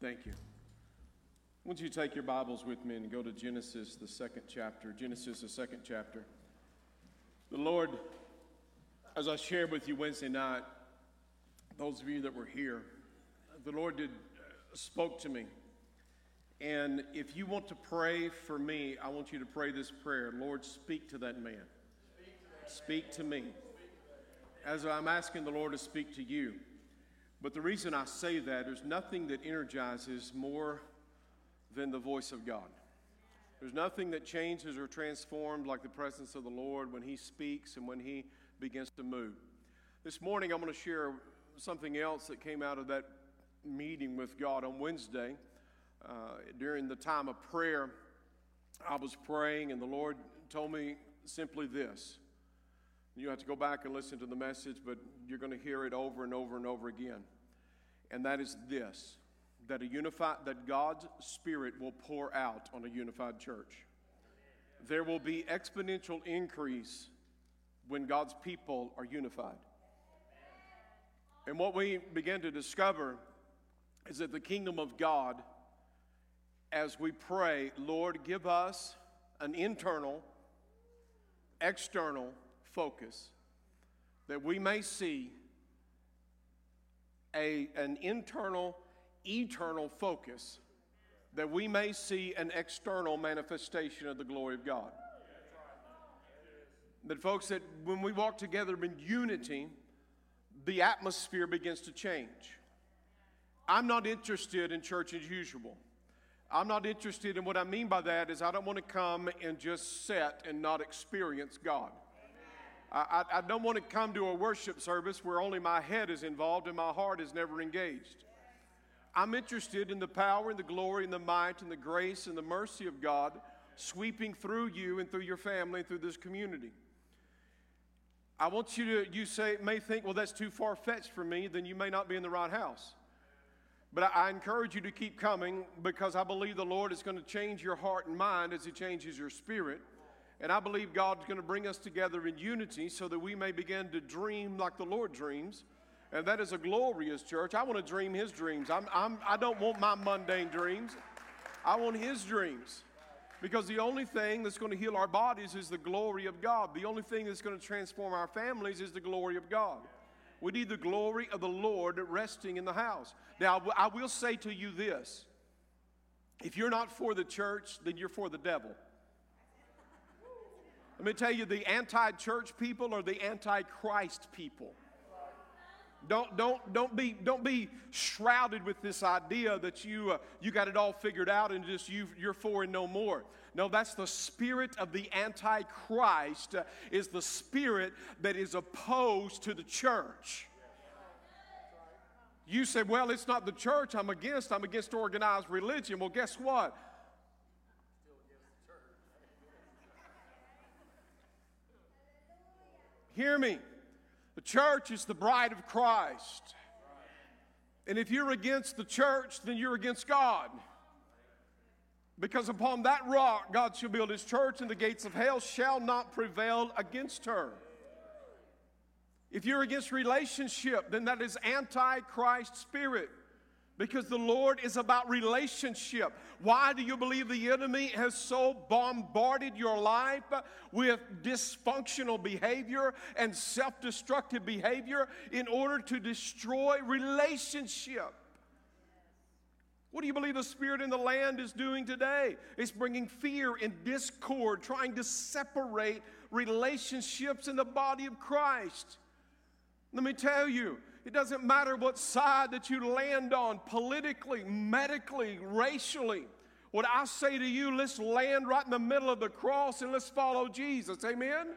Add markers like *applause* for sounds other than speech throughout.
Thank you. I want you to take your Bibles with me and go to Genesis, the second chapter. Genesis, the second chapter. The Lord, as I shared with you Wednesday night, those of you that were here, the Lord did uh, spoke to me. And if you want to pray for me, I want you to pray this prayer Lord, speak to that man. Speak to me. As I'm asking the Lord to speak to you. But the reason I say that, there's nothing that energizes more than the voice of God. There's nothing that changes or transforms like the presence of the Lord when He speaks and when He begins to move. This morning, I'm going to share something else that came out of that meeting with God on Wednesday. Uh, during the time of prayer, I was praying, and the Lord told me simply this. You have to go back and listen to the message, but you're going to hear it over and over and over again. And that is this that a unified that God's spirit will pour out on a unified church. There will be exponential increase when God's people are unified. And what we begin to discover is that the kingdom of God, as we pray, Lord, give us an internal, external focus that we may see a, an internal, eternal focus, that we may see an external manifestation of the glory of God. That, folks, that when we walk together in unity, the atmosphere begins to change. I'm not interested in church as usual. I'm not interested in what I mean by that is I don't want to come and just sit and not experience God. I, I, don't want to come to a worship service where only my head is involved and my heart is never engaged. I'm interested in the power and the glory and the might and the grace and the mercy of God sweeping through you and through your family and through this community. I want you to, you say, may think, well, that's too far fetched for me, then you may not be in the right house. But I, I encourage you to keep coming because I believe the Lord is going to change your heart and mind as He changes your spirit. And I believe God's going to bring us together in unity so that we may begin to dream like the Lord dreams. And that is a glorious church. I want to dream His dreams. I'm, I'm, I don't want my mundane dreams, I want His dreams. Because the only thing that's going to heal our bodies is the glory of God. The only thing that's going to transform our families is the glory of God. We need the glory of the Lord resting in the house. Now, I will say to you this if you're not for the church, then you're for the devil. Let me tell you, the anti church people are the anti Christ people. Don't, don't, don't, be, don't be shrouded with this idea that you, uh, you got it all figured out and just you, you're for and no more. No, that's the spirit of the Antichrist, uh, is the spirit that is opposed to the church. You say, well, it's not the church I'm against, I'm against organized religion. Well, guess what? Hear me. The church is the bride of Christ. And if you're against the church, then you're against God. Because upon that rock God shall build his church, and the gates of hell shall not prevail against her. If you're against relationship, then that is anti Christ spirit because the Lord is about relationship. Why do you believe the enemy has so bombarded your life with dysfunctional behavior and self destructive behavior in order to destroy relationship? What do you believe the spirit in the land is doing today? It's bringing fear and discord, trying to separate relationships in the body of Christ. Let me tell you, it doesn't matter what side that you land on, politically, medically, racially. What I say to you, let's land right in the middle of the cross and let's follow Jesus. Amen? Amen.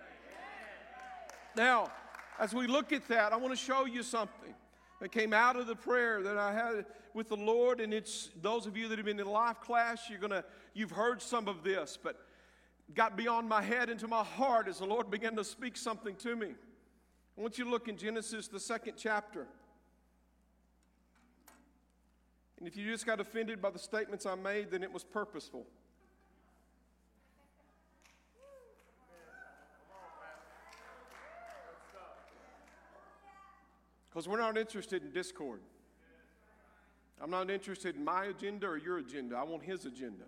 Now, as we look at that, I want to show you something that came out of the prayer that I had with the Lord. And it's those of you that have been in life class, you're gonna, you've heard some of this, but got beyond my head into my heart as the Lord began to speak something to me. I want you to look in Genesis, the second chapter. And if you just got offended by the statements I made, then it was purposeful. Because we're not interested in discord. I'm not interested in my agenda or your agenda. I want His agenda.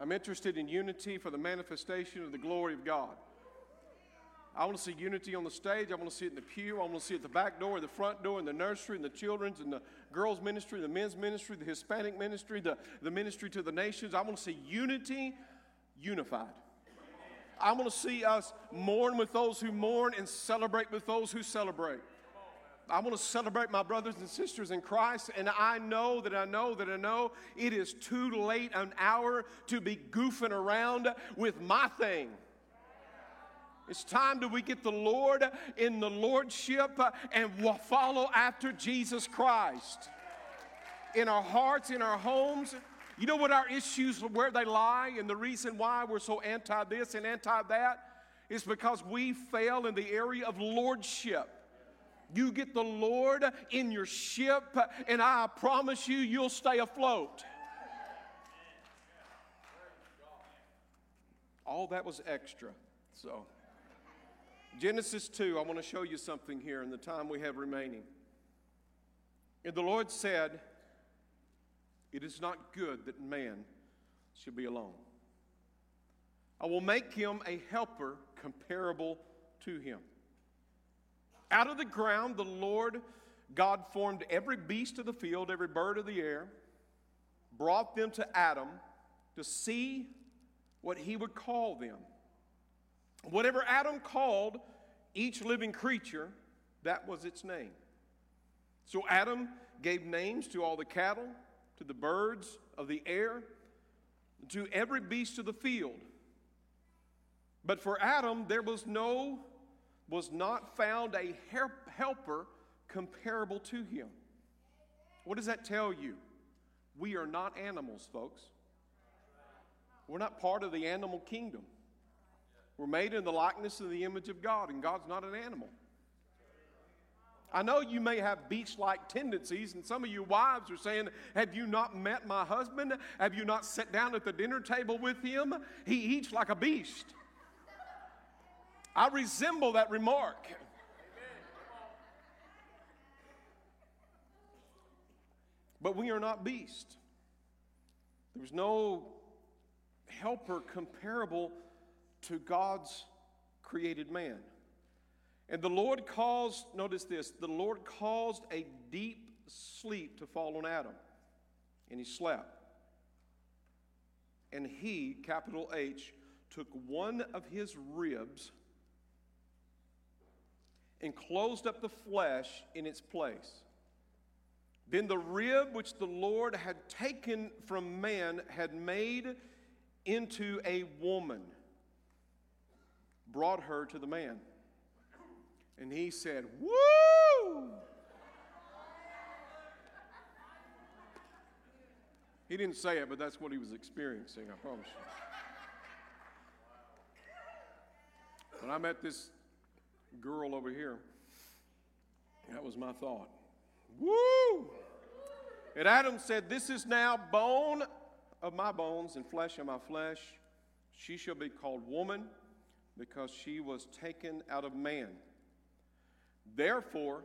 I'm interested in unity for the manifestation of the glory of God. I want to see unity on the stage. I want to see it in the pew. I want to see it at the back door, the front door, in the nursery, in the children's, in the girls' ministry, the men's ministry, the Hispanic ministry, the, the ministry to the nations. I want to see unity unified. I want to see us mourn with those who mourn and celebrate with those who celebrate. I want to celebrate my brothers and sisters in Christ, and I know that I know that I know it is too late an hour to be goofing around with my thing. It's time that we get the Lord in the Lordship uh, and follow after Jesus Christ. In our hearts, in our homes, you know what our issues, where they lie, and the reason why we're so anti this and anti that is because we fail in the area of lordship. You get the Lord in your ship, and I promise you, you'll stay afloat. All that was extra. So. Genesis 2, I want to show you something here in the time we have remaining. And the Lord said, It is not good that man should be alone. I will make him a helper comparable to him. Out of the ground, the Lord God formed every beast of the field, every bird of the air, brought them to Adam to see what he would call them. Whatever Adam called each living creature, that was its name. So Adam gave names to all the cattle, to the birds of the air, to every beast of the field. But for Adam, there was no, was not found a helper comparable to him. What does that tell you? We are not animals, folks. We're not part of the animal kingdom. We're made in the likeness of the image of God, and God's not an animal. I know you may have beast like tendencies, and some of you wives are saying, Have you not met my husband? Have you not sat down at the dinner table with him? He eats like a beast. I resemble that remark. But we are not beast. There's no helper comparable to God's created man. And the Lord caused, notice this, the Lord caused a deep sleep to fall on Adam, and he slept. And he, capital H, took one of his ribs and closed up the flesh in its place. Then the rib which the Lord had taken from man had made into a woman brought her to the man. And he said, Woo! He didn't say it, but that's what he was experiencing, I promise you. When I met this girl over here, that was my thought. Woo! And Adam said, This is now bone of my bones and flesh of my flesh. She shall be called woman because she was taken out of man. Therefore,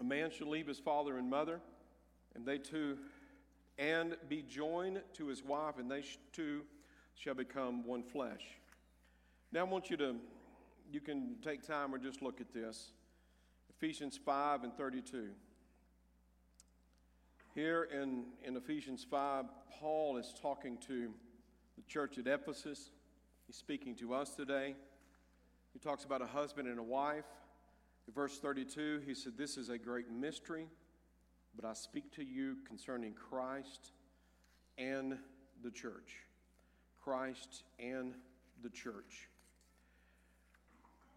a man shall leave his father and mother, and they two, and be joined to his wife, and they two shall become one flesh. Now, I want you to, you can take time or just look at this. Ephesians 5 and 32. Here in, in Ephesians 5, Paul is talking to the church at Ephesus. He's speaking to us today. He talks about a husband and a wife. In verse 32, he said, This is a great mystery, but I speak to you concerning Christ and the church. Christ and the church.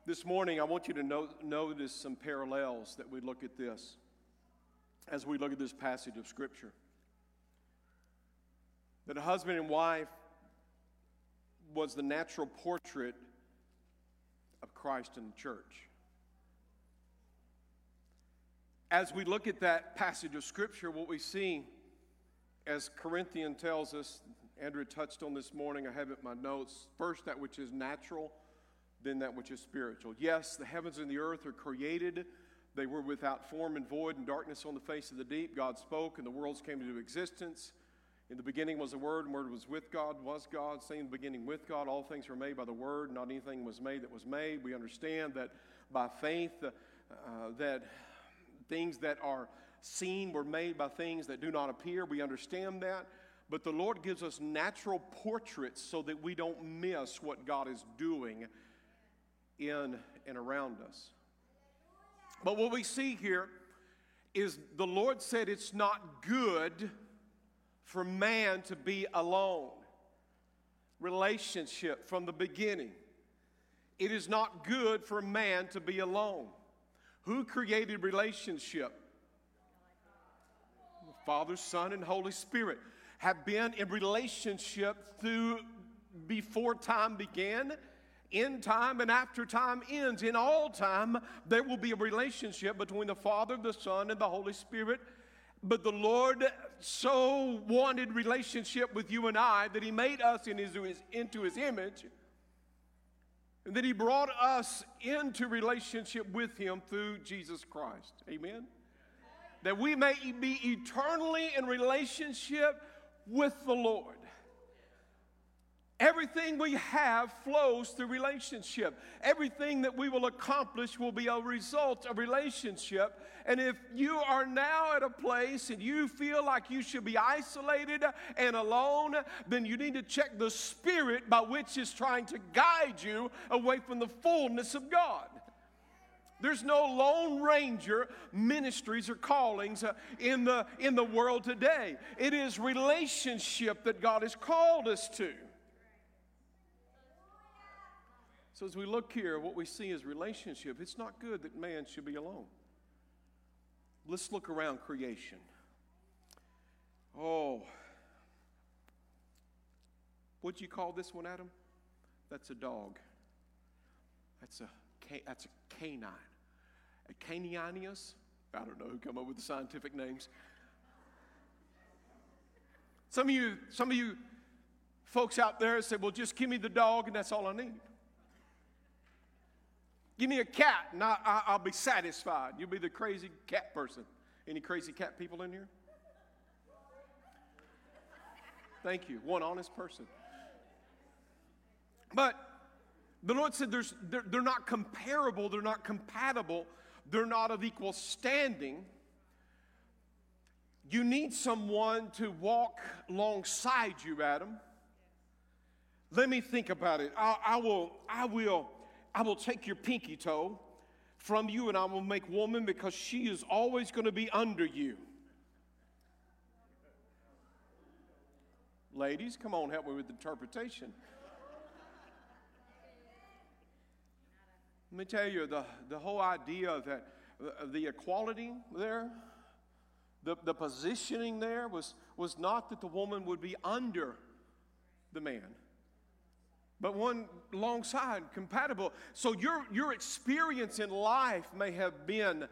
This morning, I want you to notice some parallels that we look at this as we look at this passage of Scripture. That a husband and wife was the natural portrait of Christ in the church. As we look at that passage of Scripture, what we see, as Corinthian tells us, Andrew touched on this morning, I have it in my notes. First, that which is natural, then that which is spiritual. Yes, the heavens and the earth are created They were without form and void and darkness on the face of the deep. God spoke, and the worlds came into existence. In the beginning was the Word, and Word was with God, was God. Same in the beginning with God. All things were made by the Word. Not anything was made that was made. We understand that by faith, uh, that things that are seen were made by things that do not appear. We understand that. But the Lord gives us natural portraits so that we don't miss what God is doing in and around us. But what we see here is the Lord said it's not good for man to be alone. Relationship from the beginning. It is not good for man to be alone. Who created relationship? The Father, Son, and Holy Spirit have been in relationship through before time began, in time, and after time ends. In all time, there will be a relationship between the Father, the Son, and the Holy Spirit. But the Lord so wanted relationship with you and I that He made us in his, into His image, and that He brought us into relationship with Him through Jesus Christ. Amen? That we may be eternally in relationship with the Lord. Everything we have flows through relationship. Everything that we will accomplish will be a result of relationship. And if you are now at a place and you feel like you should be isolated and alone, then you need to check the spirit by which is trying to guide you away from the fullness of God. There's no Lone Ranger ministries or callings uh, in the, in the world today. It is relationship that God has called us to. So, as we look here, what we see is relationship. It's not good that man should be alone. Let's look around creation. Oh, what'd you call this one, Adam? That's a dog. That's a that's a canine. A canianius. I don't know who come up with the scientific names. Some of you, some of you folks out there say, well, just give me the dog and that's all I need. Give me a cat and I, will be satisfied. You'll be the crazy cat person. Any crazy cat people in here? Thank you. One honest person. But the Lord said there's, they're, they're not comparable, they're not compatible, they're not of equal standing. You need someone to walk alongside you, Adam. Let me think about it. I, I, will, I will, I will take your pinky toe from you and I will make woman because she is always going to be under you. Ladies, come on, help me with interpretation. Let me tell you, the, the whole idea that the equality there, the, the positioning there was, was not that the woman would be under the man, but one alongside, compatible. So your, your experience in life may have been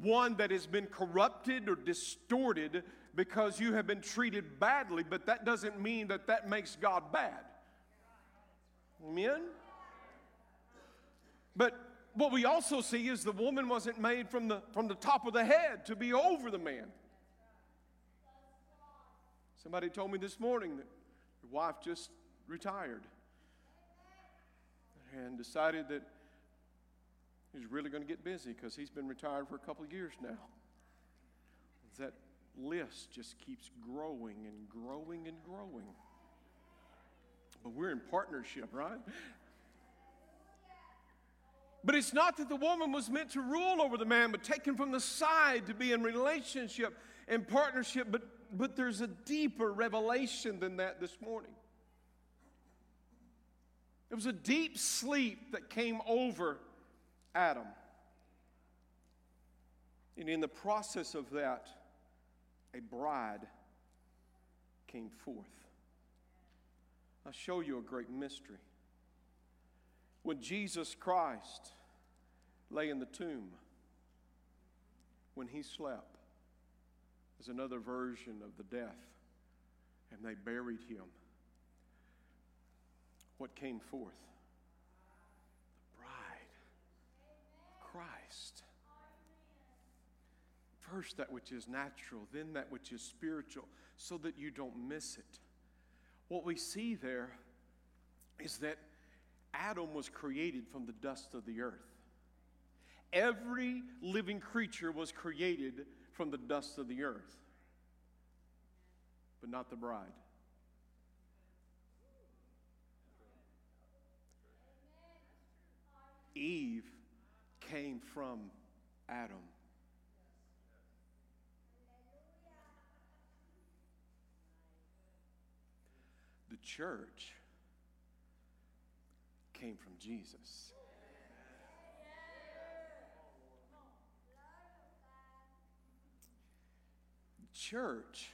one that has been corrupted or distorted because you have been treated badly, but that doesn't mean that that makes God bad. Amen? But what we also see is the woman wasn't made from the, from the top of the head to be over the man. Somebody told me this morning that your wife just retired and decided that he's really going to get busy because he's been retired for a couple of years now. That list just keeps growing and growing and growing. But we're in partnership, right? But it's not that the woman was meant to rule over the man, but taken from the side to be in relationship and partnership. But, but there's a deeper revelation than that this morning. It was a deep sleep that came over Adam. And in the process of that, a bride came forth. I'll show you a great mystery. When Jesus Christ lay in the tomb, when he slept, is another version of the death, and they buried him. What came forth? The bride, Christ. First, that which is natural, then that which is spiritual, so that you don't miss it. What we see there is that Adam was created from the dust of the earth. Every living creature was created from the dust of the earth, but not the bride. Eve came from Adam. The church came from Jesus. Church,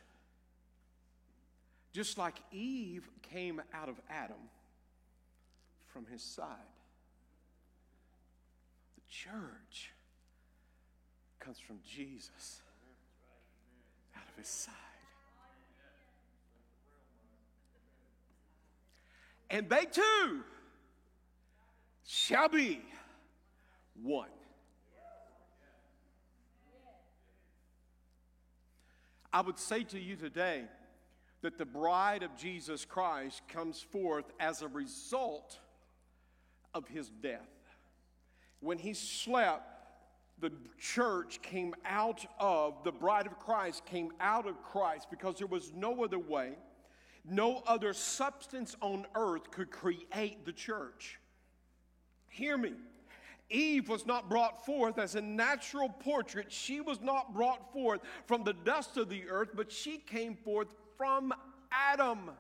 just like Eve came out of Adam from his side, church comes from Jesus out of his side. And they too shall be one. I would say to you today that the bride of Jesus Christ comes forth as a result of his death. When he slept, the church came out of, the bride of Christ came out of Christ because there was no other way, no other substance on earth could create the church. Hear me. Eve was not brought forth as a natural portrait. She was not brought forth from the dust of the earth, but she came forth from Adam.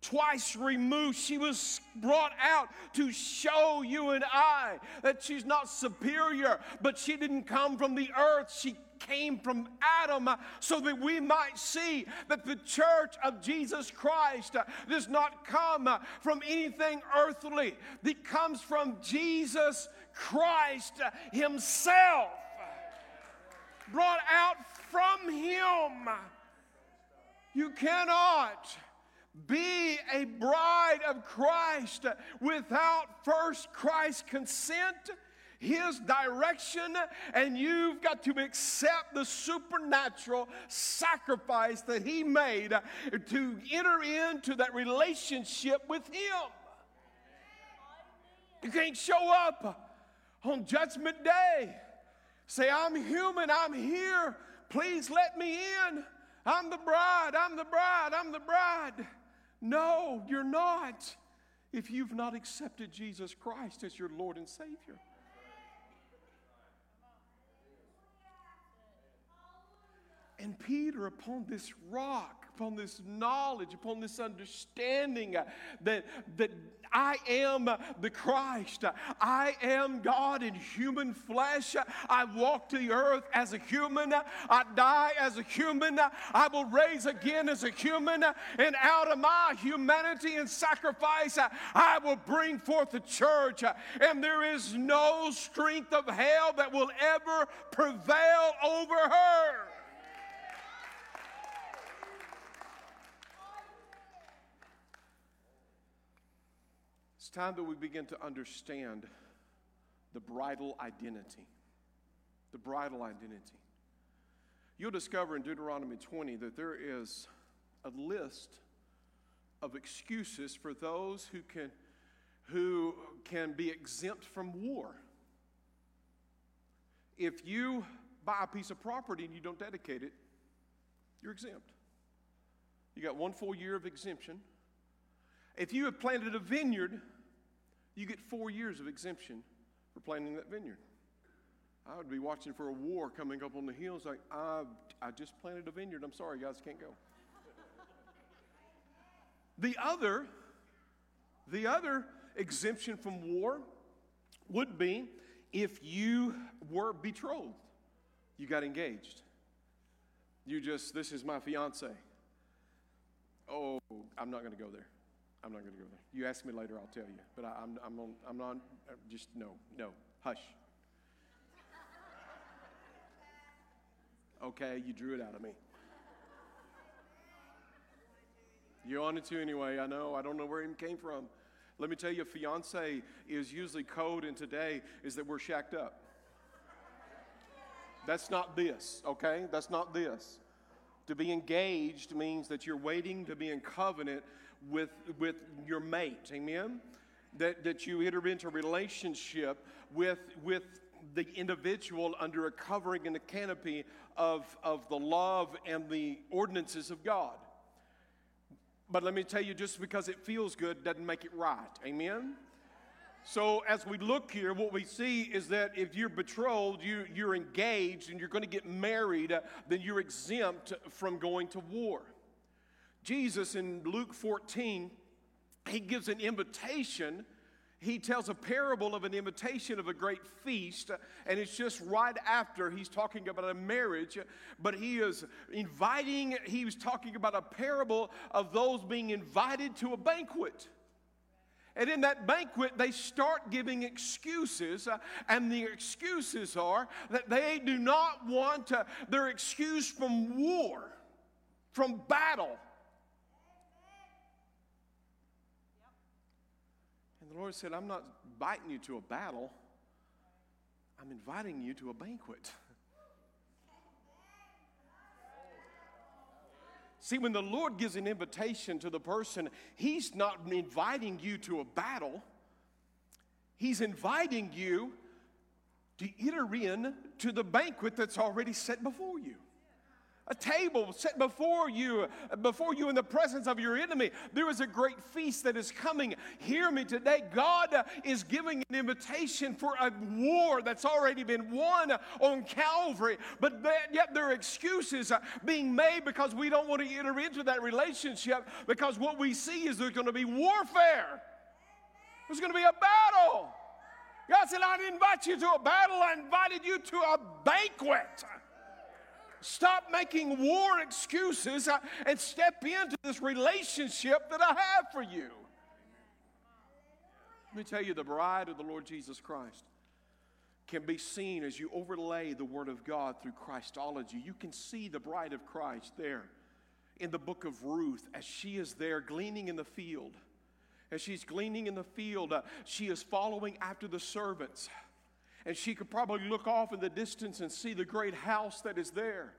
Twice removed, she was brought out to show you and I that she's not superior, but she didn't come from the earth. She came from Adam so that we might see that the church of Jesus Christ does not come from anything earthly, it comes from Jesus Christ Himself, brought out from Him. You cannot be a bride of Christ without first Christ's consent his direction, and you've got to accept the supernatural sacrifice that He made to enter into that relationship with Him. You can't show up on Judgment Day. Say, I'm human, I'm here. Please let me in. I'm the bride, I'm the bride, I'm the bride. No, you're not if you've not accepted Jesus Christ as your Lord and Savior. And Peter, upon this rock, upon this knowledge, upon this understanding uh, that, that I am the Christ, I am God in human flesh, I walk the earth as a human, I die as a human, I will raise again as a human, and out of my humanity and sacrifice, I will bring forth the church. And there is no strength of hell that will ever prevail over her. It's time that we begin to understand the bridal identity. The bridal identity. You'll discover in Deuteronomy 20 that there is a list of excuses for those who can, who can be exempt from war. If you buy a piece of property and you don't dedicate it, you're exempt. You got one full year of exemption. If you have planted a vineyard you get four years of exemption for planting that vineyard. I would be watching for a war coming up on the hills like, I, I just planted a vineyard. I'm sorry, guys, can't go. the other, the other exemption from war would be if you were betrothed, you got engaged. You just, this is my fiance. Oh, I'm not going to go there. I'm not going to go there. You ask me later, I'll tell you. But I, am I'm, I'm, I'm not, uh, just no, no, hush. Okay, you drew it out of me. You wanted to anyway, I know. I don't know where it came from. Let me tell you, fiance is usually code in today is that we're shacked up. That's not this, okay? That's not this. To be engaged means that you're waiting to be in covenant with, with your mate, amen? That, that you enter into relationship with, with the individual under a covering and a canopy of, of the love and the ordinances of God. But let me tell you, just because it feels good doesn't make it right. Amen? So, as we look here, what we see is that if you're betrothed, you, you're engaged, and you're going to get married, uh, then you're exempt from going to war. Jesus in Luke 14, he gives an invitation he tells a parable of an invitation of a great feast, and it's just right after he's talking about a marriage, but he is inviting, he was talking about a parable of those being invited to a banquet. And in that banquet, they start giving excuses, and the excuses are that they do not want uh, their excuse from war, from battle. Lord said, I'm not inviting you to a battle, I'm inviting you to a banquet. See, when the Lord gives an invitation to the person, He's not inviting you to a battle. He's inviting you to enter in to the banquet that's already set before you a table set before you, before you in the presence of your enemy. There is a great feast that is coming. Hear me today. God is giving an invitation for a war that's already been won on Calvary, but yet there are excuses being made because we don't want to enter into that relationship because what we see is there's going to be warfare. There's going to be a battle. God said, I didn't invite you to a battle, I invited you to a banquet. Stop making war excuses uh, and step into this relationship that I have for you. Let me tell you, the bride of the Lord Jesus Christ can be seen as you overlay the Word of God through Christology. You can see the bride of Christ there in the book of Ruth as she is there gleaning in the field. As she's gleaning in the field, uh, she is following after the servants and she could probably look off in the distance and see the great house that is there.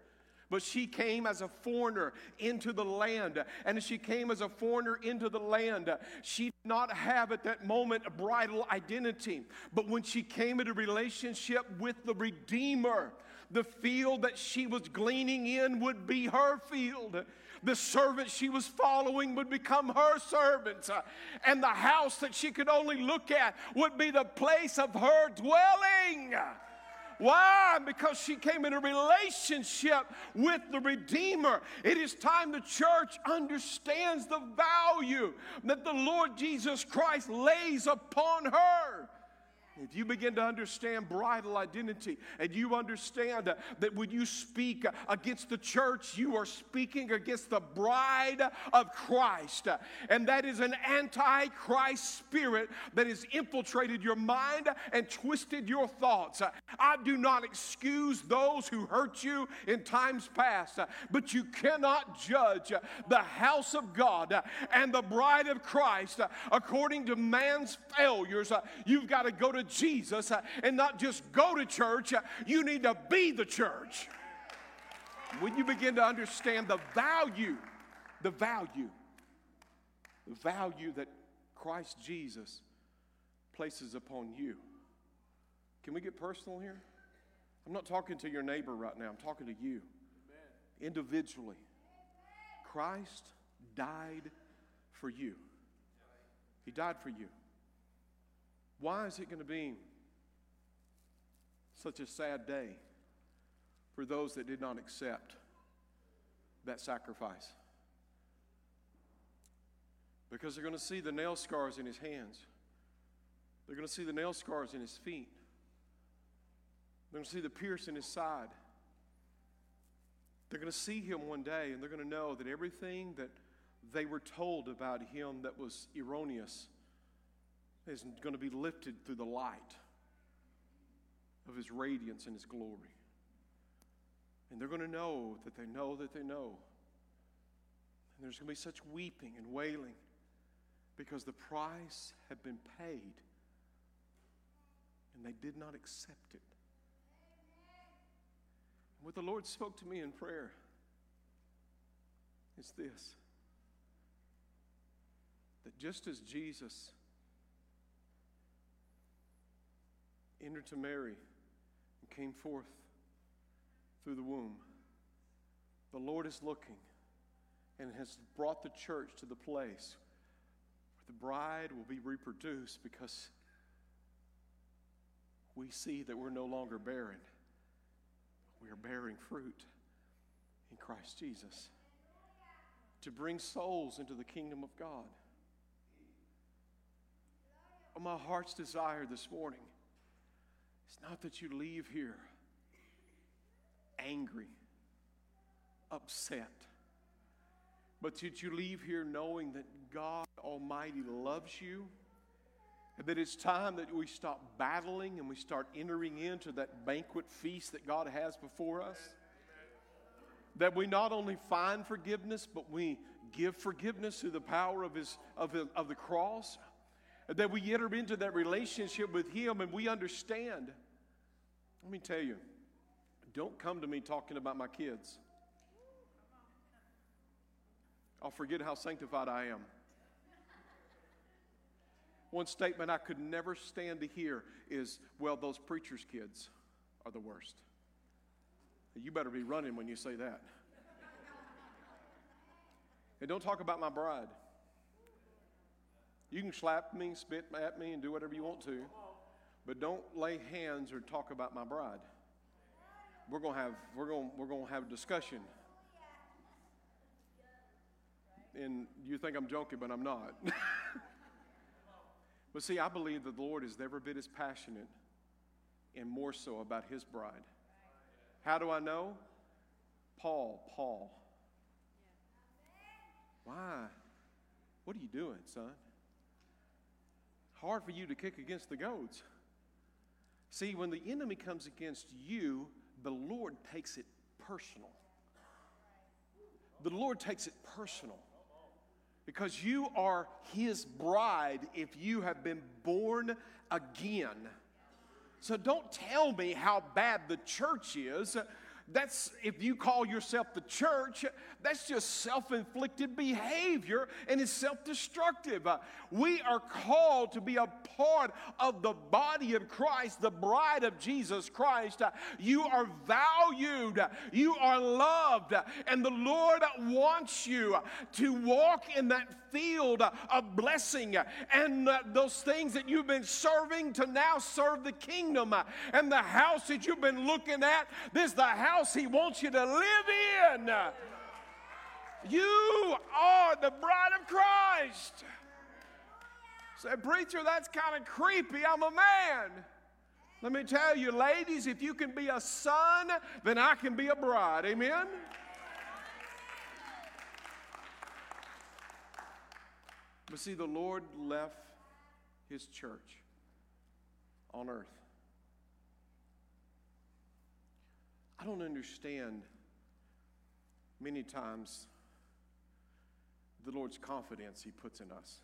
But she came as a foreigner into the land. And as she came as a foreigner into the land, she did not have at that moment a bridal identity. But when she came into relationship with the Redeemer, the field that she was gleaning in would be her field the servant she was following would become her servants, and the house that she could only look at would be the place of her dwelling. Why? Because she came in a relationship with the Redeemer. It is time the church understands the value that the Lord Jesus Christ lays upon her. If you begin to understand bridal identity and you understand that when you speak against the church, you are speaking against the bride of Christ. And that is an anti Christ spirit that has infiltrated your mind and twisted your thoughts. I do not excuse those who hurt you in times past, but you cannot judge the house of God and the bride of Christ according to man's failures. You've got to go to Jesus uh, and not just go to church, uh, you need to be the church. When you begin to understand the value, the value, the value that Christ Jesus places upon you. Can we get personal here? I'm not talking to your neighbor right now, I'm talking to you individually. Christ died for you. He died for you. Why is it going to be such a sad day for those that did not accept that sacrifice? Because they're going to see the nail scars in his hands. They're going to see the nail scars in his feet. They're going to see the pierce in his side. They're going to see him one day and they're going to know that everything that they were told about him that was erroneous is going to be lifted through the light of his radiance and his glory. And they're going to know that they know that they know. And there's going to be such weeping and wailing because the price had been paid and they did not accept it. What the Lord spoke to me in prayer is this that just as Jesus entered to Mary and came forth through the womb, the Lord is looking and has brought the church to the place where the bride will be reproduced because we see that we're no longer barren. We are bearing fruit in Christ Jesus to bring souls into the kingdom of God. My heart's desire this morning is not that you leave here angry, upset, but that you leave here knowing that God Almighty loves you and that it's time that we stop battling and we start entering into that banquet feast that God has before us. That we not only find forgiveness, but we give forgiveness through the power of, his, of, his, of the cross. That we enter into that relationship with Him and we understand. Let me tell you, don't come to me talking about my kids. I'll forget how sanctified I am. One statement I could never stand to hear is, well, those preacher's kids are the worst. You better be running when you say that. and don't talk about my bride. You can slap me, spit at me, and do whatever you want to, but don't lay hands or talk about my bride. We're gonna have we're gonna we're gonna have a discussion. And you think I'm joking, but I'm not. *laughs* But see, I believe that the Lord is never been as passionate and more so about his bride. How do I know? Paul, Paul. Why? What are you doing, son? Hard for you to kick against the goads. See, when the enemy comes against you, the Lord takes it personal. The Lord takes it personal because you are his bride if you have been born again. So don't tell me how bad the church is that's, if you call yourself the church, that's just self inflicted behavior and it's self destructive. Uh, we are called to be a part of the body of Christ, the bride of Jesus Christ. Uh, you are valued, you are loved, and the Lord wants you to walk in that field of blessing and uh, those things that you've been serving to now serve the kingdom and the house that you've been looking at. This is the house house He wants you to live in. You are the bride of Christ. Say, preacher, that's kind of creepy. I'm a man. Let me tell you, ladies, if you can be a son, then I can be a bride. Amen? But see, the Lord left his church on earth. I don't understand many times the Lord's confidence He puts in us.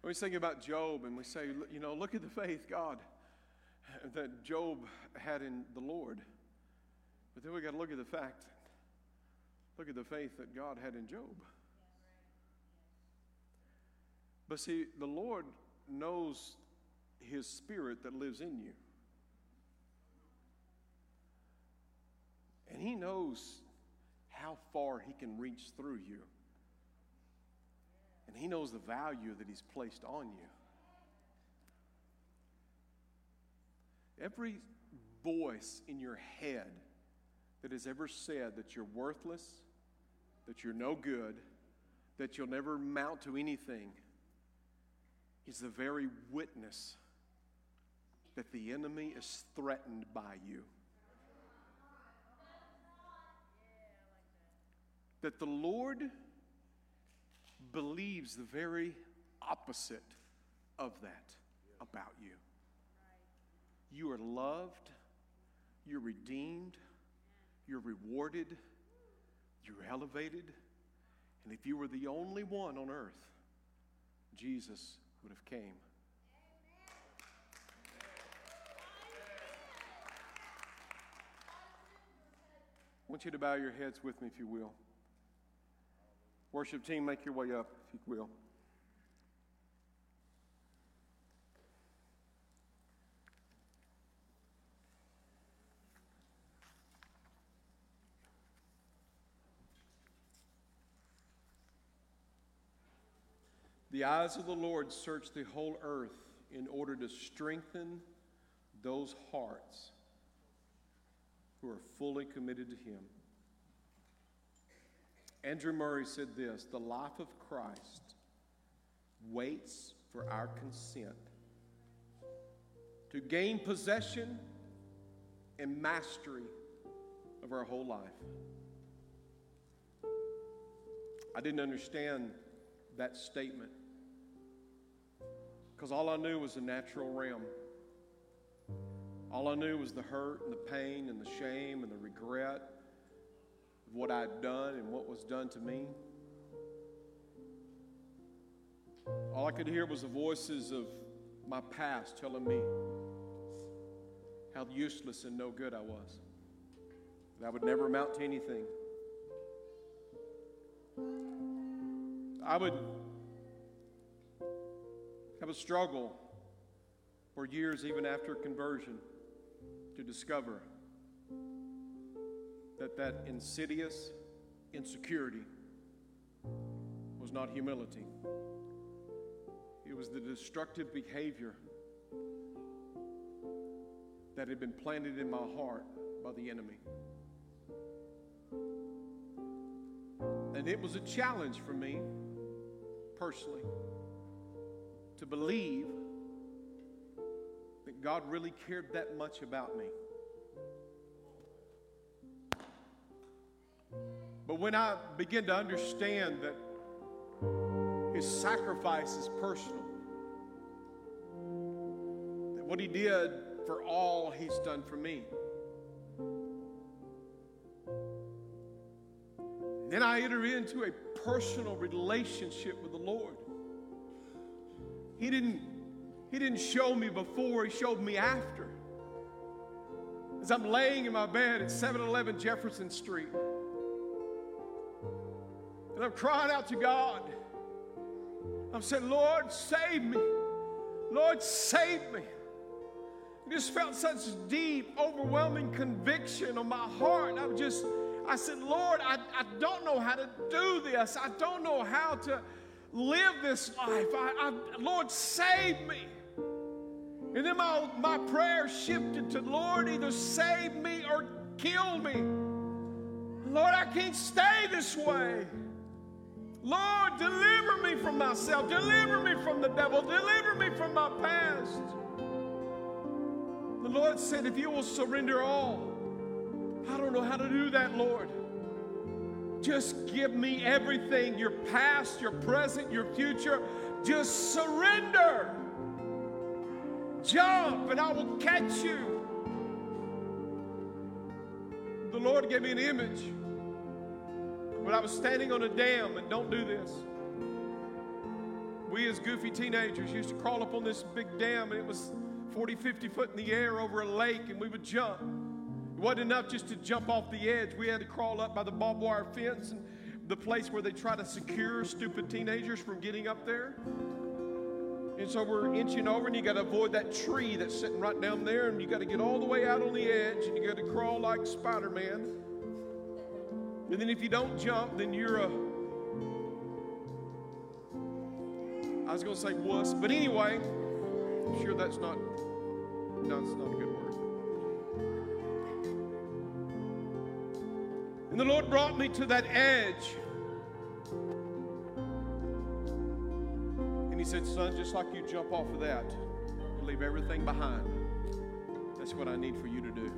When we think about Job and we say, you know, look at the faith, God, that Job had in the Lord. But then we got to look at the fact, look at the faith that God had in Job. But see, the Lord knows his spirit that lives in you. And he knows how far he can reach through you. And he knows the value that he's placed on you. Every voice in your head that has ever said that you're worthless, that you're no good, that you'll never amount to anything, is the very witness that the enemy is threatened by you. That the Lord believes the very opposite of that about you. You are loved, you're redeemed, you're rewarded, you're elevated. And if you were the only one on earth, Jesus would have came. Want you to bow your heads with me, if you will. Worship team, make your way up, if you will. The eyes of the Lord search the whole earth in order to strengthen those hearts who are fully committed to Him. Andrew Murray said this The life of Christ waits for our consent to gain possession and mastery of our whole life. I didn't understand that statement because all I knew was the natural realm. All I knew was the hurt and the pain and the shame and the regret of what I'd done and what was done to me. All I could hear was the voices of my past telling me how useless and no good I was, that I would never amount to anything. I would have a struggle for years, even after conversion to discover that that insidious insecurity was not humility. It was the destructive behavior that had been planted in my heart by the enemy. And it was a challenge for me personally to believe God really cared that much about me. But when I begin to understand that His sacrifice is personal, that what He did for all He's done for me, then I enter into a personal relationship with the Lord. He didn't he didn't show me before, He showed me after. As I'm laying in my bed at 711 Jefferson Street, and I'm crying out to God. I'm saying, Lord, save me. Lord, save me. I just felt such deep, overwhelming conviction on my heart. I just, I said, Lord, I, I don't know how to do this. I don't know how to live this life. I, I, Lord, save me. And then my, my prayer shifted to Lord, either save me or kill me. Lord, I can't stay this way. Lord, deliver me from myself. Deliver me from the devil. Deliver me from my past. The Lord said, if you will surrender all, I don't know how to do that, Lord. Just give me everything your past, your present, your future. Just surrender. Jump and I will catch you. The Lord gave me an image when I was standing on a dam, and don't do this. We, as goofy teenagers, used to crawl up on this big dam, and it was 40, 50 foot in the air over a lake, and we would jump. It wasn't enough just to jump off the edge. We had to crawl up by the barbed wire fence and the place where they try to secure stupid teenagers from getting up there. And so we're inching over, and you got to avoid that tree that's sitting right down there, and you got to get all the way out on the edge, and you got to crawl like Spider Man. And then if you don't jump, then you're a. I was going to say wuss, but anyway, I'm sure that's not. No, it's not a good word. And the Lord brought me to that edge. He said, Son, just like you jump off of that, you leave everything behind. That's what I need for you to do.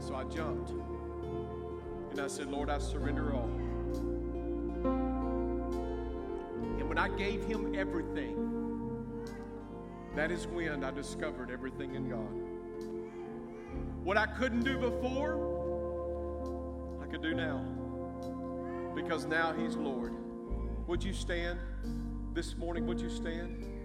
So I jumped. And I said, Lord, I surrender all. And when I gave him everything, that is when I discovered everything in God. What I couldn't do before, I could do now. Because now he's Lord. Would you stand this morning? Would you stand?